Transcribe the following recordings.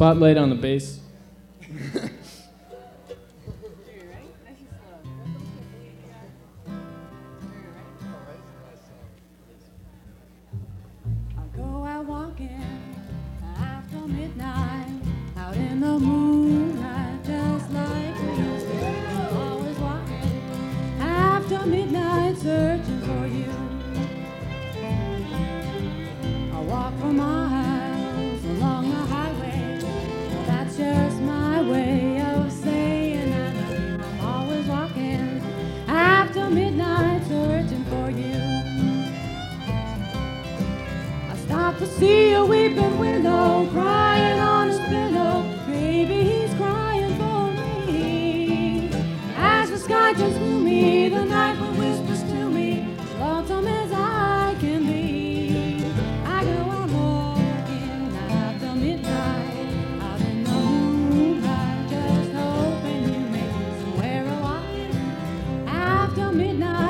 Spotlight on the bass. see a weeping willow crying on his pillow. Maybe he's crying for me. As the sky turns gloomy, the night wind whispers to me, lonesome as I can be. I go out walking after midnight, out in the moonlight, just hoping you make somewhere am while after midnight.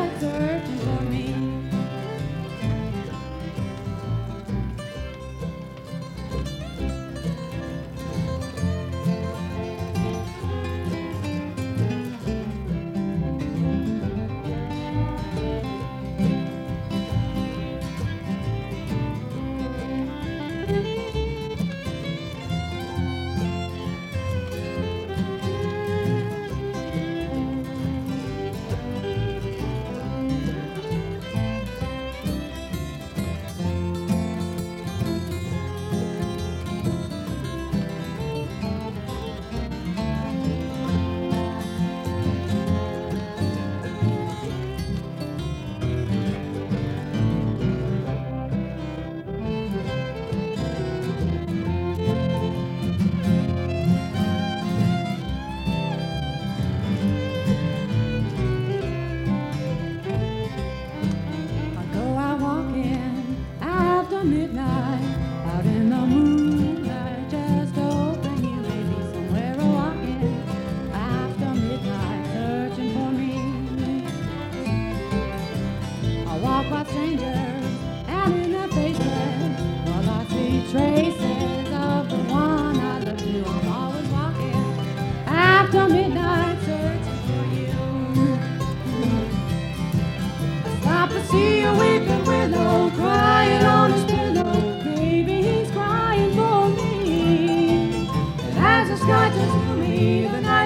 after midnight searching for you. I stop to see a weeping willow crying on his pillow. Maybe he's crying for me. And as the sky turns to me, the night.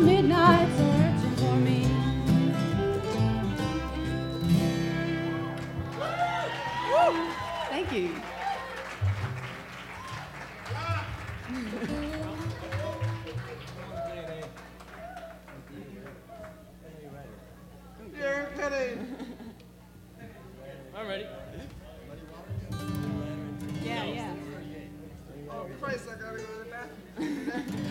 midnight searching for me. Thank you. You're kidding. I'm ready. Yeah, yeah. Oh, Christ, I gotta go to the bathroom.